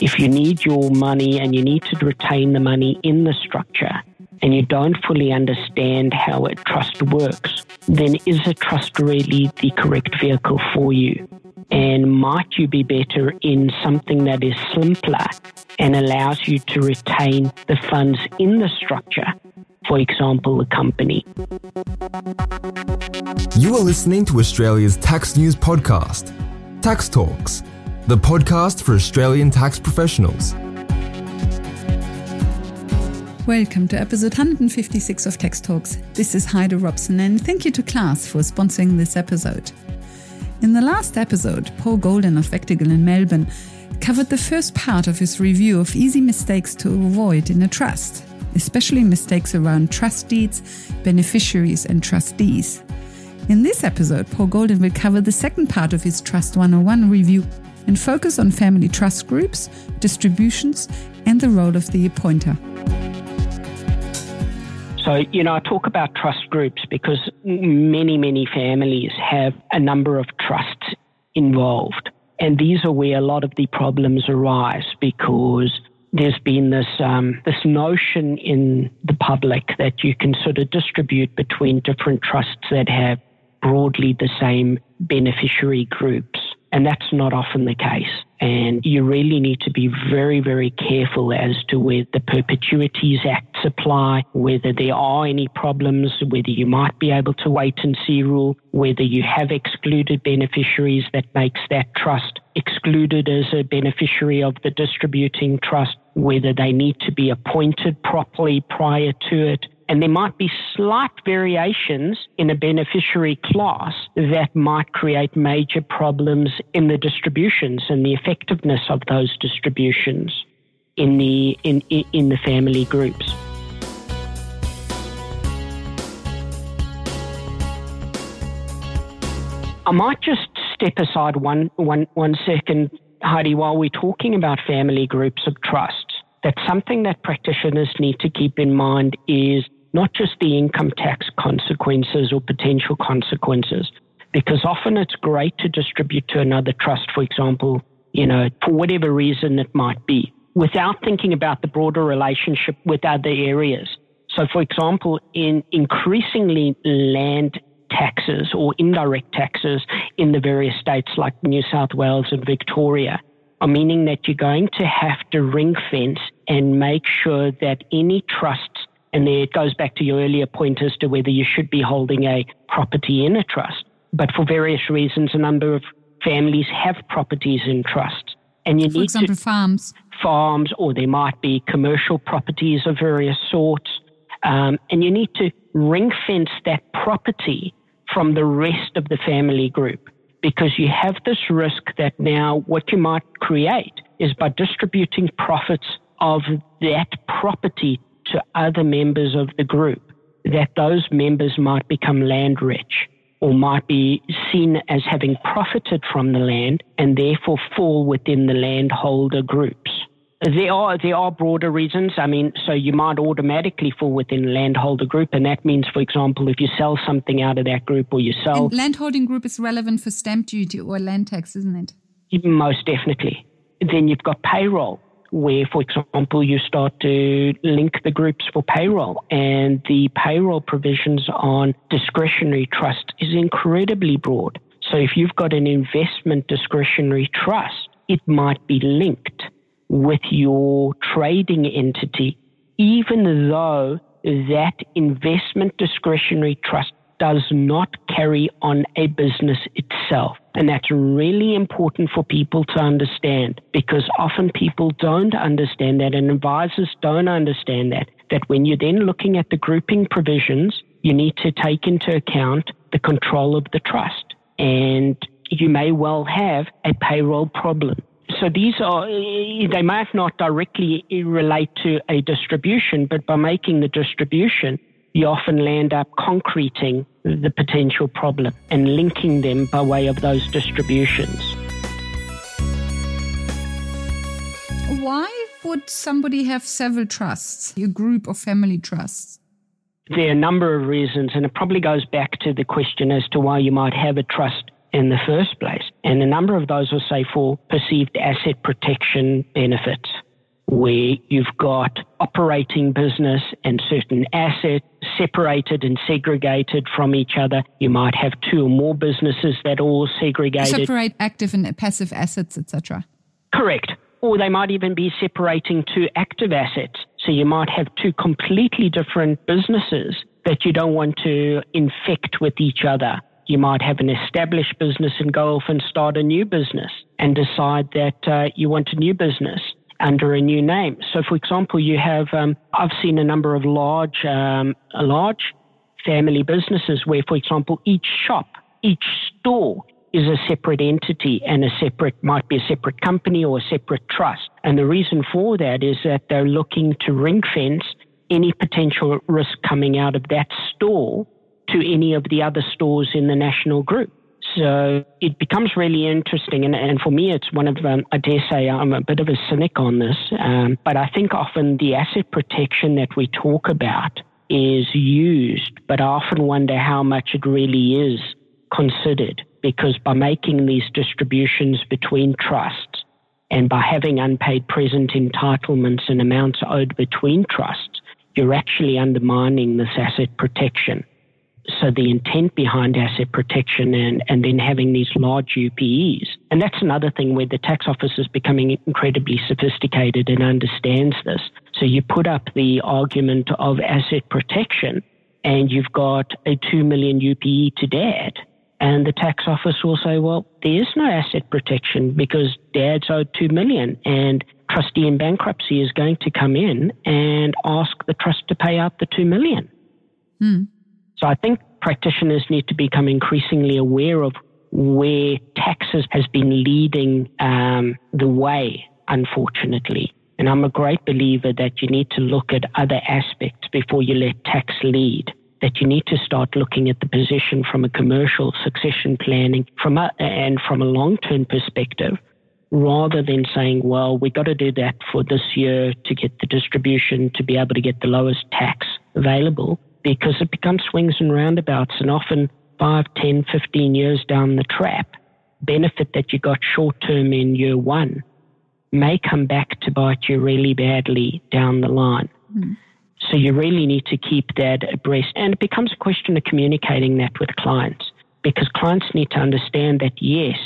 If you need your money and you need to retain the money in the structure and you don't fully understand how a trust works, then is a trust really the correct vehicle for you? And might you be better in something that is simpler and allows you to retain the funds in the structure? For example, the company. You are listening to Australia's tax news podcast, Tax Talks, the podcast for Australian tax professionals. Welcome to episode 156 of Tax Talks. This is Heide Robson, and thank you to Class for sponsoring this episode. In the last episode, Paul Goldin of Vectigal in Melbourne covered the first part of his review of easy mistakes to avoid in a trust, especially mistakes around trust deeds, beneficiaries, and trustees. In this episode, Paul Goldin will cover the second part of his Trust 101 review and focus on family trust groups, distributions, and the role of the appointer. So, you know, I talk about trust groups because many, many families have a number of trusts involved. And these are where a lot of the problems arise because there's been this um, this notion in the public that you can sort of distribute between different trusts that have broadly the same beneficiary groups. And that's not often the case. And you really need to be very, very careful as to where the Perpetuities Acts apply, whether there are any problems, whether you might be able to wait and see rule, whether you have excluded beneficiaries that makes that trust excluded as a beneficiary of the distributing trust, whether they need to be appointed properly prior to it, and there might be slight variations in a beneficiary class that might create major problems in the distributions and the effectiveness of those distributions in the, in, in the family groups. I might just step aside one, one, one second, Heide, while we're talking about family groups of trusts. That something that practitioners need to keep in mind is not just the income tax consequences or potential consequences, because often it's great to distribute to another trust, for example, you know, for whatever reason it might be, without thinking about the broader relationship with other areas. So, for example, in increasingly land taxes or indirect taxes in the various states like New South Wales and Victoria, are meaning that you're going to have to ring fence and make sure that any trusts and there it goes back to your earlier point as to whether you should be holding a property in a trust. But for various reasons, a number of families have properties in trust. And you for need example, to, farms. Farms, or there might be commercial properties of various sorts. Um, and you need to ring fence that property from the rest of the family group because you have this risk that now what you might create is by distributing profits of that property to other members of the group that those members might become land rich or might be seen as having profited from the land and therefore fall within the landholder groups. There are there are broader reasons. I mean, so you might automatically fall within a landholder group, and that means, for example, if you sell something out of that group or you sell and landholding group is relevant for stamp duty or land tax, isn't it? Most definitely. Then you've got payroll where, for example, you start to link the groups for payroll. And the payroll provisions on discretionary trust is incredibly broad. So if you've got an investment discretionary trust, it might be linked with your trading entity, even though that investment discretionary trust does not carry on a business itself. And that's really important for people to understand because often people don't understand that and advisors don't understand that. That when you're then looking at the grouping provisions, you need to take into account the control of the trust. And you may well have a payroll problem. So these are, they might not directly relate to a distribution, but by making the distribution, you often land up concreting the potential problem and linking them by way of those distributions. Why would somebody have several trusts, a group of family trusts? There are a number of reasons, and it probably goes back to the question as to why you might have a trust in the first place. And a number of those will say for perceived asset protection benefits, where you've got operating business and certain assets separated and segregated from each other. You might have two or more businesses that all segregated. Separate active and passive assets, etc. Correct. Or they might even be separating two active assets. So you might have two completely different businesses that you don't want to infect with each other. You might have an established business in golf and start a new business and decide that uh, you want a new business under a new name. So, for example, you have, um, I've seen a number of large, um, large family businesses where, for example, each shop, each store is a separate entity and a separate, might be a separate company or a separate trust. And the reason for that is that they're looking to ring fence any potential risk coming out of that store to any of the other stores in the national group. So it becomes really interesting. And, and for me, it's one of, um, I dare say, I'm a bit of a cynic on this. Um, but I think often the asset protection that we talk about is used, but I often wonder how much it really is considered. Because by making these distributions between trusts and by having unpaid present entitlements and amounts owed between trusts, you're actually undermining this asset protection. So the intent behind asset protection and, and then having these large UPEs, and that's another thing where the tax office is becoming incredibly sophisticated and understands this. So you put up the argument of asset protection and you've got a 2 million UPE to dad. And the tax office will say, well, there is no asset protection because dad's owed 2 million and trustee in bankruptcy is going to come in and ask the trust to pay out the 2 million. Hmm. So I think practitioners need to become increasingly aware of where taxes has been leading um, the way, unfortunately. And I'm a great believer that you need to look at other aspects before you let tax lead. That you need to start looking at the position from a commercial succession planning from a, and from a long term perspective, rather than saying, well, we've got to do that for this year to get the distribution to be able to get the lowest tax available because it becomes swings and roundabouts and often 5, 10, 15 years down the trap, benefit that you got short term in year one may come back to bite you really badly down the line. Mm. So you really need to keep that abreast. And it becomes a question of communicating that with clients because clients need to understand that yes,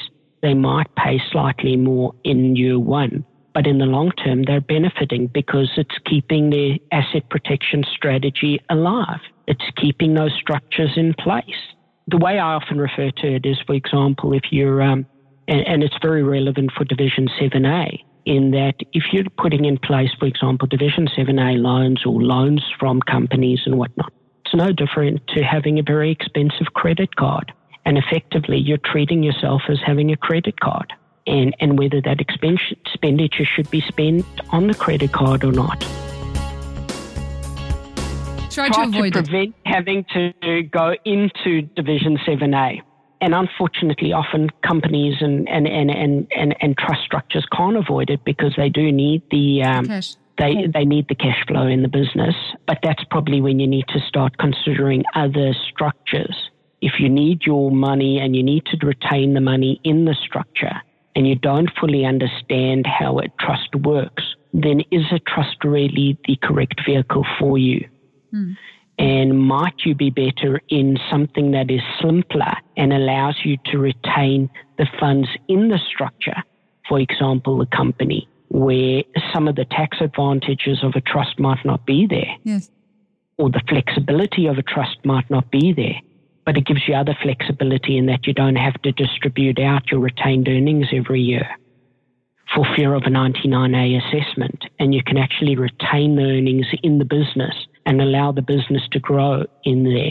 they might pay slightly more in year one, but in the long term, they're benefiting because it's keeping their asset protection strategy alive. It's keeping those structures in place. The way I often refer to it is, for example, if you're, um, and, and it's very relevant for Division 7A, in that if you're putting in place, for example, Division 7A loans or loans from companies and whatnot, it's no different to having a very expensive credit card. And effectively, you're treating yourself as having a credit card and, and whether that expenditure should be spent on the credit card or not. Try, Try to, avoid to prevent it. having to go into Division 7A. And unfortunately, often companies and, and, and, and, and, and trust structures can't avoid it because they do need the, um, cash. They, they need the cash flow in the business. But that's probably when you need to start considering other structures. If you need your money and you need to retain the money in the structure, and you don't fully understand how a trust works, then is a trust really the correct vehicle for you? Mm. And might you be better in something that is simpler and allows you to retain the funds in the structure? For example, the company, where some of the tax advantages of a trust might not be there. Yes. Or the flexibility of a trust might not be there but it gives you other flexibility in that you don't have to distribute out your retained earnings every year for fear of a 99A assessment. And you can actually retain the earnings in the business and allow the business to grow in there.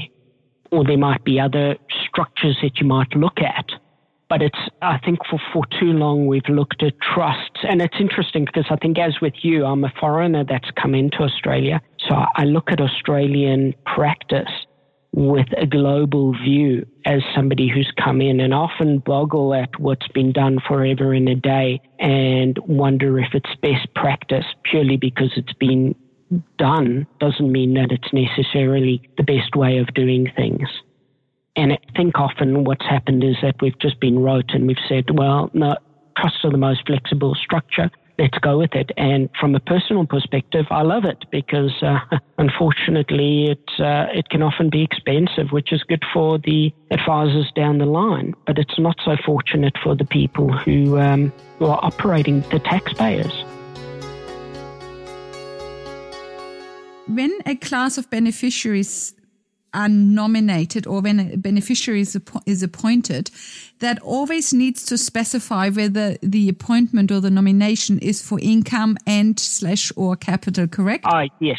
Or there might be other structures that you might look at. But it's, I think for, for too long we've looked at trusts. And it's interesting because I think, as with you, I'm a foreigner that's come into Australia. So I look at Australian practice with a global view as somebody who's come in and often boggle at what's been done forever in a day and wonder if it's best practice purely because it's been done doesn't mean that it's necessarily the best way of doing things. And I think often what's happened is that we've just been rote and we've said, well, no, trusts are the most flexible structure. Let's go with it. And from a personal perspective, I love it because uh, unfortunately it, uh, it can often be expensive, which is good for the advisors down the line. But it's not so fortunate for the people who, um, who are operating, the taxpayers. When a class of beneficiaries are nominated or when a beneficiary is appointed, that always needs to specify whether the appointment or the nomination is for income and slash or capital, correct? Uh, yes.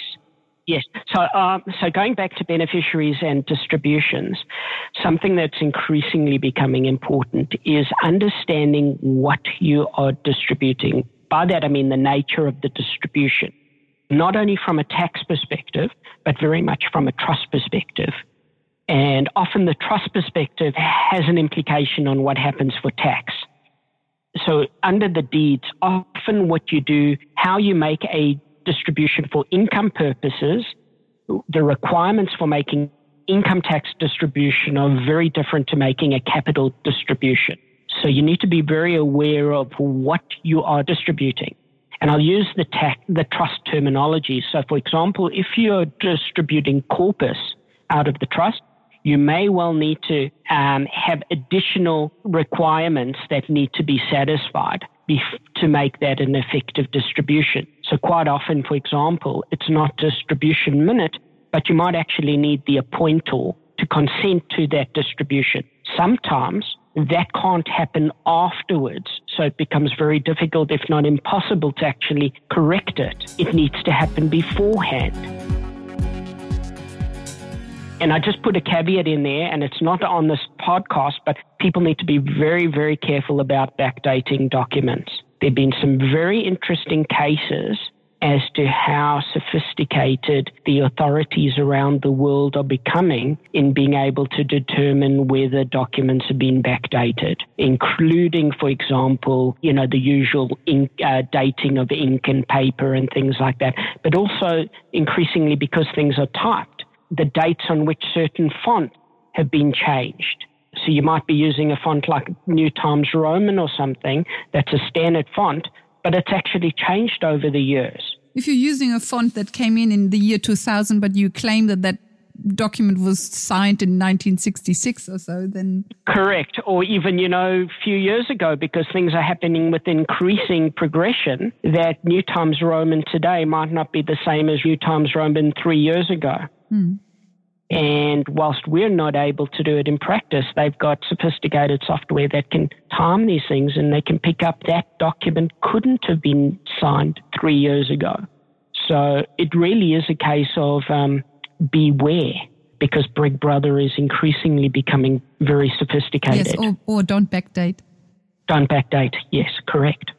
Yes. So, um, so going back to beneficiaries and distributions, something that's increasingly becoming important is understanding what you are distributing. By that, I mean the nature of the distribution not only from a tax perspective, but very much from a trust perspective. And often the trust perspective has an implication on what happens for tax. So, under the deeds, often what you do, how you make a distribution for income purposes, the requirements for making income tax distribution are very different to making a capital distribution. So, you need to be very aware of what you are distributing. And I'll use the, tax, the trust terminology. So, for example, if you're distributing corpus out of the trust, you may well need to um, have additional requirements that need to be satisfied to make that an effective distribution. So, quite often, for example, it's not distribution minute, but you might actually need the appointor to consent to that distribution. Sometimes that can't happen afterwards. So it becomes very difficult, if not impossible, to actually correct it. It needs to happen beforehand. And I just put a caveat in there, and it's not on this podcast, but people need to be very, very careful about backdating documents. There have been some very interesting cases as to how sophisticated the authorities around the world are becoming in being able to determine whether documents have been backdated, including, for example, you know, the usual ink, uh, dating of ink and paper and things like that, but also increasingly because things are typed, the dates on which certain fonts have been changed. So you might be using a font like New Times Roman or something that's a standard font, but it's actually changed over the years. If you're using a font that came in in the year 2000, but you claim that that document was signed in 1966 or so, then. Correct. Or even, you know, a few years ago, because things are happening with increasing progression, that New Times Roman today might not be the same as New Times Roman three years ago. Hmm. And whilst we're not able to do it in practice, they've got sophisticated software that can time these things and they can pick up that document couldn't have been signed three years ago. So it really is a case of um, beware because Big Brother is increasingly becoming very sophisticated. Yes, or, or don't backdate. Don't backdate, yes, correct.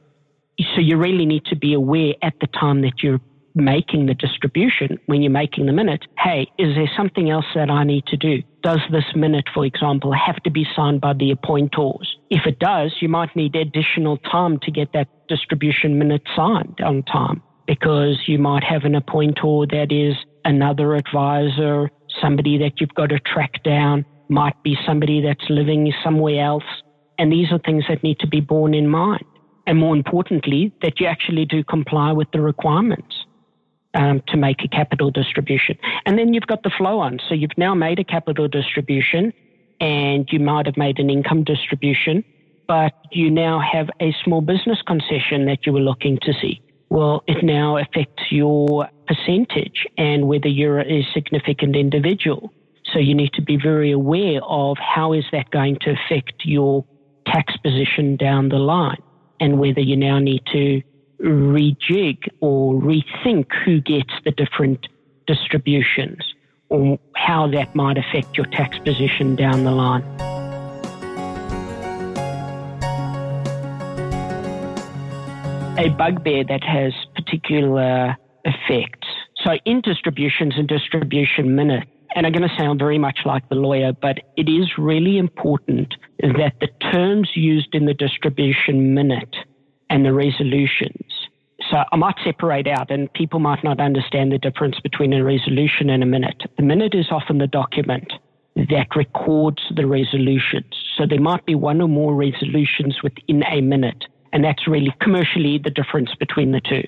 So you really need to be aware at the time that you're making the distribution, when you're making the minute, hey, is there something else that I need to do? Does this minute, for example, have to be signed by the appointors? If it does, you might need additional time to get that distribution minute signed on time because you might have an appointor that is another advisor, somebody that you've got to track down, might be somebody that's living somewhere else. And these are things that need to be borne in mind. And more importantly, that you actually do comply with the requirements um, to make a capital distribution. And then you've got the flow on. So you've now made a capital distribution and you might have made an income distribution, but you now have a small business concession that you were looking to see. Well, it now affects your percentage and whether you're a significant individual. So you need to be very aware of how is that going to affect your tax position down the line and whether you now need to rejig or rethink who gets the different distributions or how that might affect your tax position down the line. A bugbear that has particular effects. So, in distributions and distribution minute, and I'm going to sound very much like the lawyer, but it is really important that the terms used in the distribution minute and the resolutions. So I might separate out, and people might not understand the difference between a resolution and a minute. The minute is often the document, that records the resolutions. So there might be one or more resolutions within a minute. And that's really commercially the difference between the two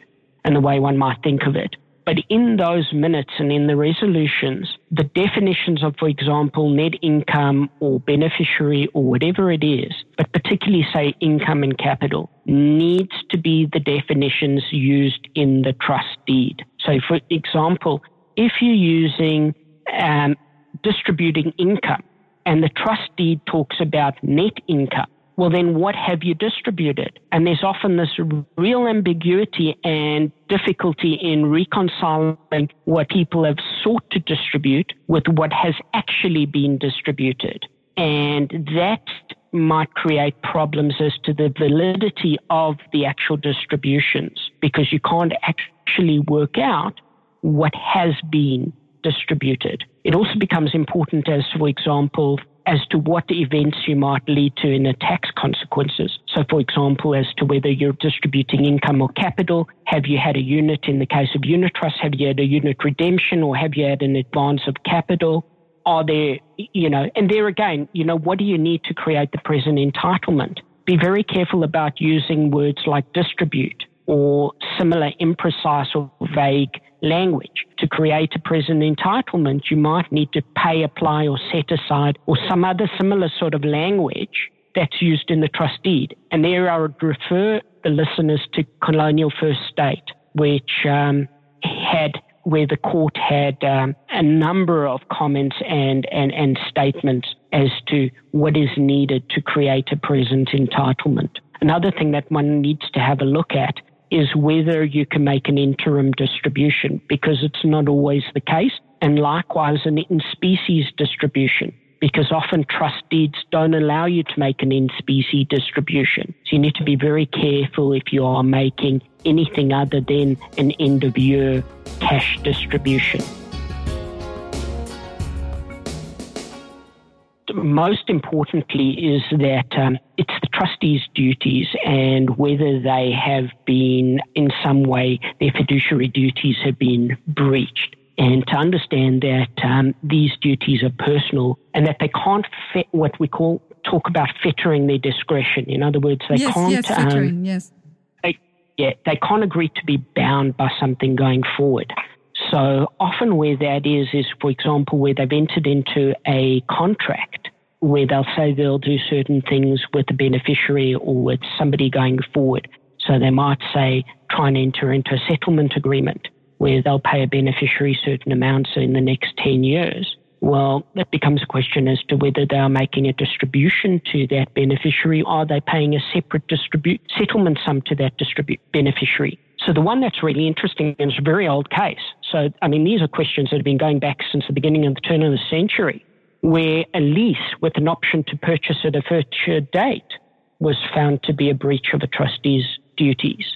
and the way one might think of it. But in those minutes and in the resolutions, the definitions of, for example, net income or beneficiary or whatever it is, but particularly say income and capital, needs to be the definitions used in the trust deed. So, for example, if you're using um, distributing income and the trust deed talks about net income, well, then what have you distributed? And there's often this real ambiguity and difficulty in reconciling what people have sought to distribute with what has actually been distributed. And that might create problems as to the validity of the actual distributions because you can't actually work out what has been distributed. It also becomes important as, for example, as to what events you might lead to in the tax consequences. So, for example, as to whether you're distributing income or capital, have you had a unit in the case of unit trust, have you had a unit redemption, or have you had an advance of capital? Are there, you know, and there again, you know, what do you need to create the present entitlement? Be very careful about using words like distribute or similar imprecise or vague language. To create a present entitlement, you might need to pay, apply, or set aside, or some other similar sort of language that's used in the trust deed. And there I would refer the listeners to Colonial First State, which um, had where the court had um, a number of comments and, and, and statements as to what is needed to create a present entitlement. Another thing that one needs to have a look at is whether you can make an interim distribution because it's not always the case. And likewise, an in species distribution because often trust deeds don't allow you to make an in specie distribution. So you need to be very careful if you are making anything other than an end of year cash distribution. Most importantly is that um, it's the trustees' duties and whether they have been, in some way, their fiduciary duties have been breached. And to understand that um, these duties are personal and that they can't fit what we call talk about fettering their discretion. In other words, they yes, can't. Yes, fettering, um, yes. They, yeah, they can't agree to be bound by something going forward. So often, where that is, is for example, where they've entered into a contract where they'll say they'll do certain things with the beneficiary or with somebody going forward. So they might say, try and enter into a settlement agreement where they'll pay a beneficiary certain amounts in the next 10 years. Well, that becomes a question as to whether they are making a distribution to that beneficiary are they paying a separate distribute settlement sum to that distribute beneficiary. So the one that's really interesting is a very old case. So, I mean, these are questions that have been going back since the beginning of the turn of the century where a lease with an option to purchase at a future date was found to be a breach of a trustee's duties.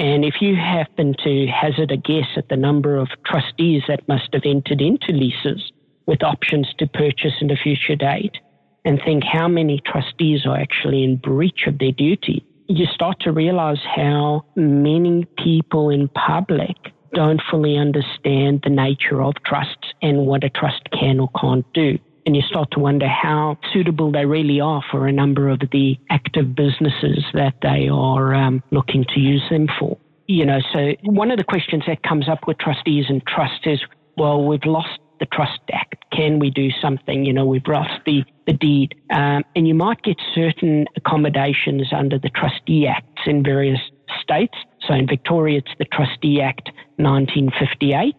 And if you happen to hazard a guess at the number of trustees that must have entered into leases with options to purchase at a future date, and think how many trustees are actually in breach of their duty, you start to realize how many people in public don't fully understand the nature of trusts and what a trust can or can't do and you start to wonder how suitable they really are for a number of the active businesses that they are um, looking to use them for. You know, so one of the questions that comes up with trustees and trusts is, well, we've lost the Trust Act. Can we do something? You know, we've lost the, the deed. Um, and you might get certain accommodations under the Trustee Acts in various states. So in Victoria, it's the Trustee Act 1958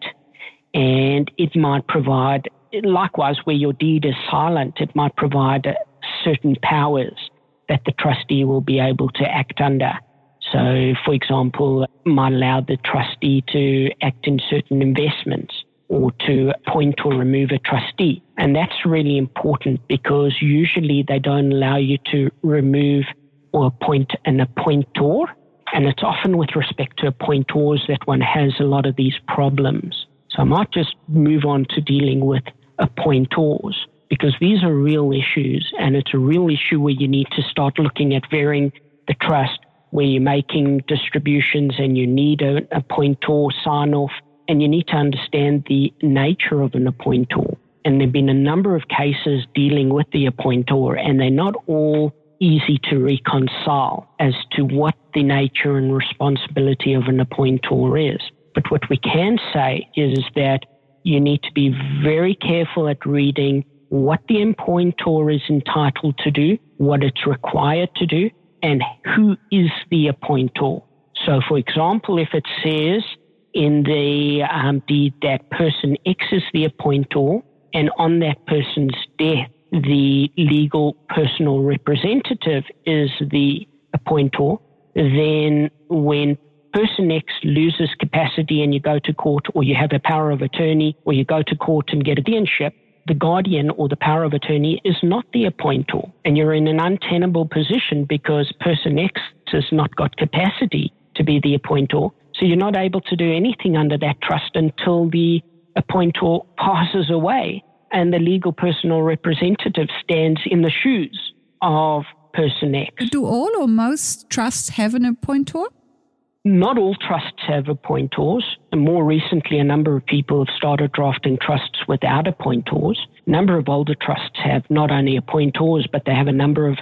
and it might provide likewise, where your deed is silent, it might provide certain powers that the trustee will be able to act under. So, for example, might allow the trustee to act in certain investments or to appoint or remove a trustee. And that's really important because usually they don't allow you to remove or appoint an appointor. And it's often with respect to appointors that one has a lot of these problems. So I might just move on to dealing with appointors because these are real issues and it's a real issue where you need to start looking at varying the trust where you're making distributions and you need an appointor sign off and you need to understand the nature of an appointor And there have been a number of cases dealing with the appointor, and they're not all easy to reconcile as to what the nature and responsibility of an appointor is. But what we can say is that you need to be very careful at reading what the appointor is entitled to do, what it's required to do, and who is the appointor. So, for example, if it says in the um, that person X is the appointor, and on that person's death, the legal personal representative is the appointor, then when person X loses capacity and you go to court or you have a power of attorney or you go to court and get a guardianship, the guardian or the power of attorney is not the appointor. And you're in an untenable position because person X has not got capacity to be the appointor. So you're not able to do anything under that trust until the appointor passes away and the legal personal representative stands in the shoes of person X. Do all or most trusts have an appointor? Not all trusts have appointors. And more recently, a number of people have started drafting trusts without appointors. A number of older trusts have not only appointors, but they have a number of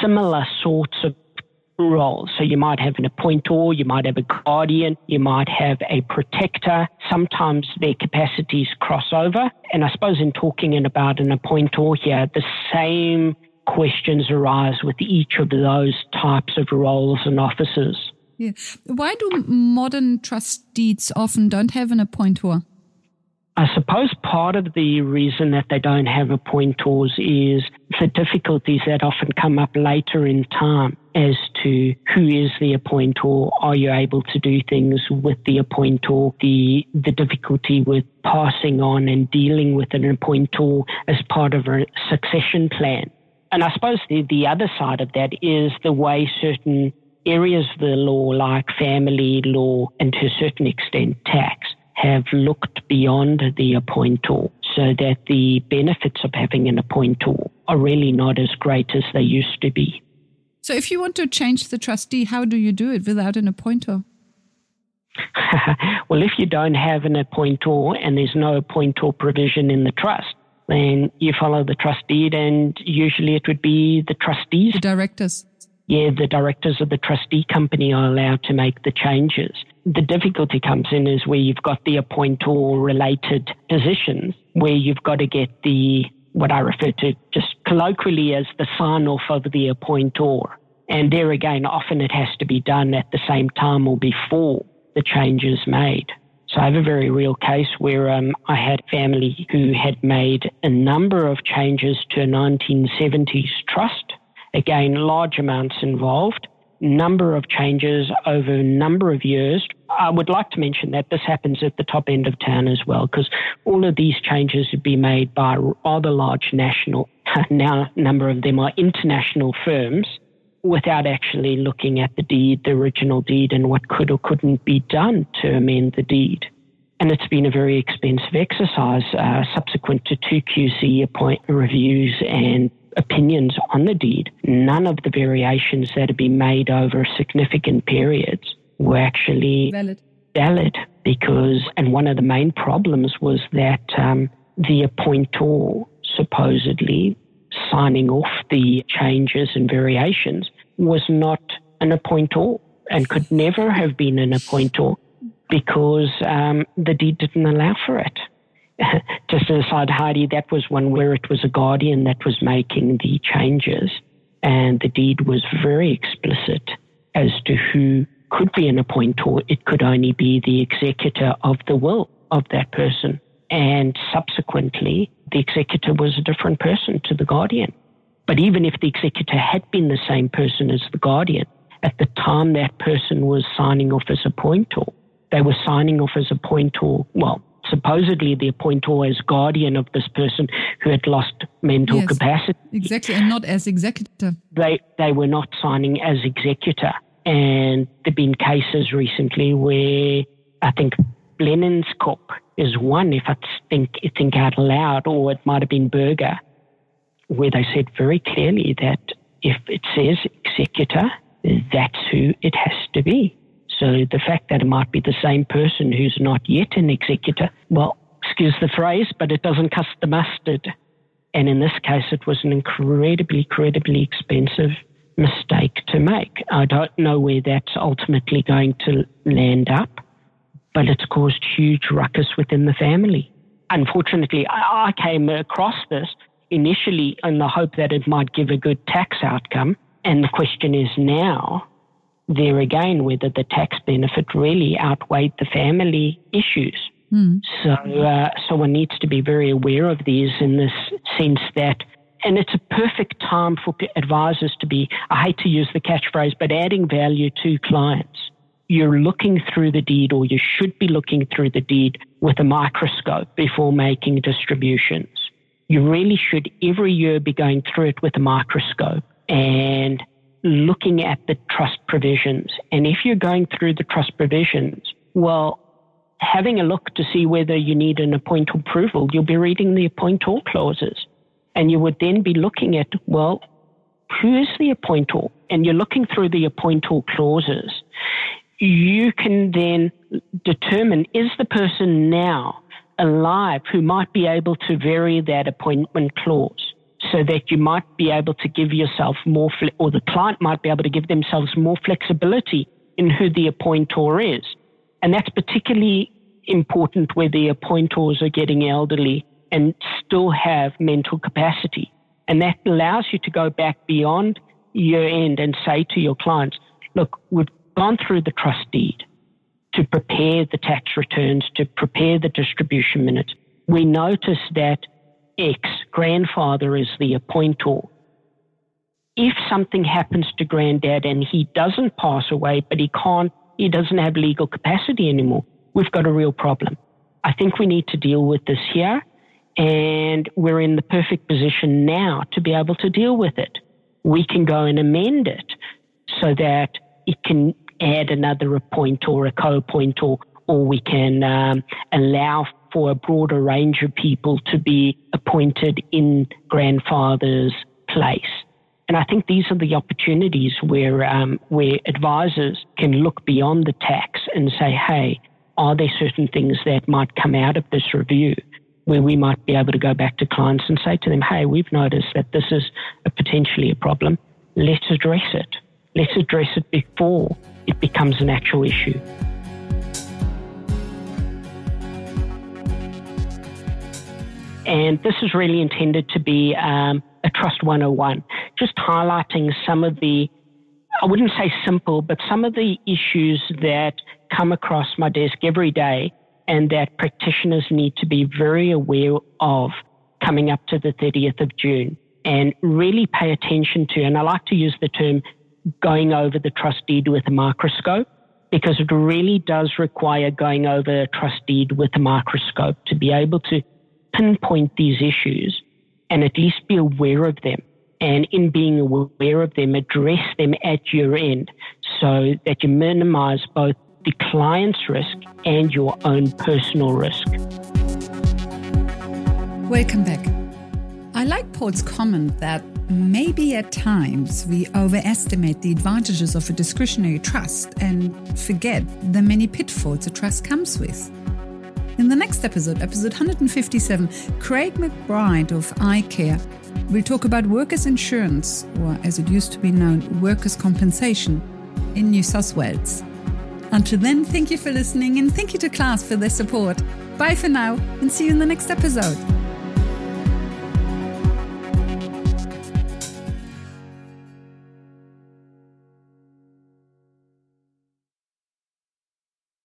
similar sorts of roles. So you might have an appointor, you might have a guardian, you might have a protector. Sometimes their capacities cross over. And I suppose in talking about an appointor here, the same questions arise with each of those types of roles and offices. Yeah. Why do modern trust deeds often don't have an appointor? I suppose part of the reason that they don't have appointors is the difficulties that often come up later in time as to who is the appointor, are you able to do things with the appointor, the, the difficulty with passing on and dealing with an appointor as part of a succession plan. And I suppose the, the other side of that is the way certain areas of the law, like family law and to a certain extent tax, have looked beyond the appointor so that the benefits of having an appointor are really not as great as they used to be. So, if you want to change the trustee, how do you do it without an appointor? well, if you don't have an appointor and there's no appointor provision in the trust, then you follow the trustee, and usually it would be the trustees. The directors yeah, the directors of the trustee company are allowed to make the changes. The difficulty comes in is where you've got the appointor related positions, where you've got to get the, what I refer to just colloquially as the sign off of the appointor. And there again, often it has to be done at the same time or before the change is made. So I have a very real case where um, I had family who had made a number of changes to a 1970s trust Again, large amounts involved, number of changes over a number of years. I would like to mention that this happens at the top end of town as well, because all of these changes would be made by rather large national, now a number of them are international firms, without actually looking at the deed, the original deed, and what could or couldn't be done to amend the deed. And it's been a very expensive exercise uh, subsequent to two QC appoint reviews and opinions on the deed, none of the variations that have been made over significant periods were actually valid. valid because, and one of the main problems was that um, the appointor supposedly signing off the changes and variations was not an appointor and could never have been an appointor because um, the deed didn't allow for it. just an aside, Heide, that was one where it was a guardian that was making the changes, and the deed was very explicit as to who could be an appointor. It could only be the executor of the will of that person. And subsequently, the executor was a different person to the guardian. But even if the executor had been the same person as the guardian, at the time that person was signing off as appointor, they were signing off as appointor, well, supposedly the appointor as guardian of this person who had lost mental yes, capacity. Exactly, and not as executor. They they were not signing as executor. And there've been cases recently where I think Lennon's Corp is one, if I think think out loud, or it might have been Berger, where they said very clearly that if it says executor, that's who it has to be. So the fact that it might be the same person who's not yet an executor, well, excuse the phrase, but it doesn't cut the mustard. And in this case, it was an incredibly, incredibly expensive mistake to make. I don't know where that's ultimately going to land up, but it's caused huge ruckus within the family. Unfortunately, I came across this initially in the hope that it might give a good tax outcome. And the question is now, there again, whether the tax benefit really outweighed the family issues. Mm. So, uh, so one needs to be very aware of these in this sense that, and it's a perfect time for advisors to be, I hate to use the catchphrase, but adding value to clients. You're looking through the deed, or you should be looking through the deed with a microscope before making distributions. You really should every year be going through it with a microscope and looking at the trust provisions. And if you're going through the trust provisions, well, having a look to see whether you need an appointor approval, you'll be reading the appointor clauses. And you would then be looking at, well, who is the appointor? And you're looking through the appointor clauses. You can then determine is the person now alive who might be able to vary that appointment clause so that you might be able to give yourself more, or the client might be able to give themselves more flexibility in who the appointor is. And that's particularly important where the appointors are getting elderly and still have mental capacity. And that allows you to go back beyond year end and say to your clients, look, we've gone through the trust deed to prepare the tax returns, to prepare the distribution minutes. We notice that X grandfather is the appointor. If something happens to granddad and he doesn't pass away, but he can't he doesn't have legal capacity anymore, we've got a real problem. I think we need to deal with this here, and we're in the perfect position now to be able to deal with it. We can go and amend it so that it can add another appointor or a co-appointor, or we can um, allow for a broader range of people to be appointed in grandfather's place. And I think these are the opportunities where um, where advisors can look beyond the tax and say, hey, are there certain things that might come out of this review where we might be able to go back to clients and say to them, hey, we've noticed that this is a potentially a problem. Let's address it. Let's address it before it becomes an actual issue. And this is really intended to be um, a Trust 101, just highlighting some of the, I wouldn't say simple, but some of the issues that come across my desk every day and that practitioners need to be very aware of coming up to the 30th of June and really pay attention to. And I like to use the term going over the trust deed with a microscope because it really does require going over a trust deed with a microscope to be able to pinpoint these issues and at least be aware of them. And in being aware of them, address them at your end so that you minimize both the client's risk and your own personal risk. Welcome back. I like Paul's comment that maybe at times we overestimate the advantages of a discretionary trust and forget the many pitfalls a trust comes with. In the next episode, episode 157, Craig McBride of iCare will talk about workers' insurance, or as it used to be known, workers' compensation in New South Wales. Until then, thank you for listening and thank you to Class for their support. Bye for now and see you in the next episode.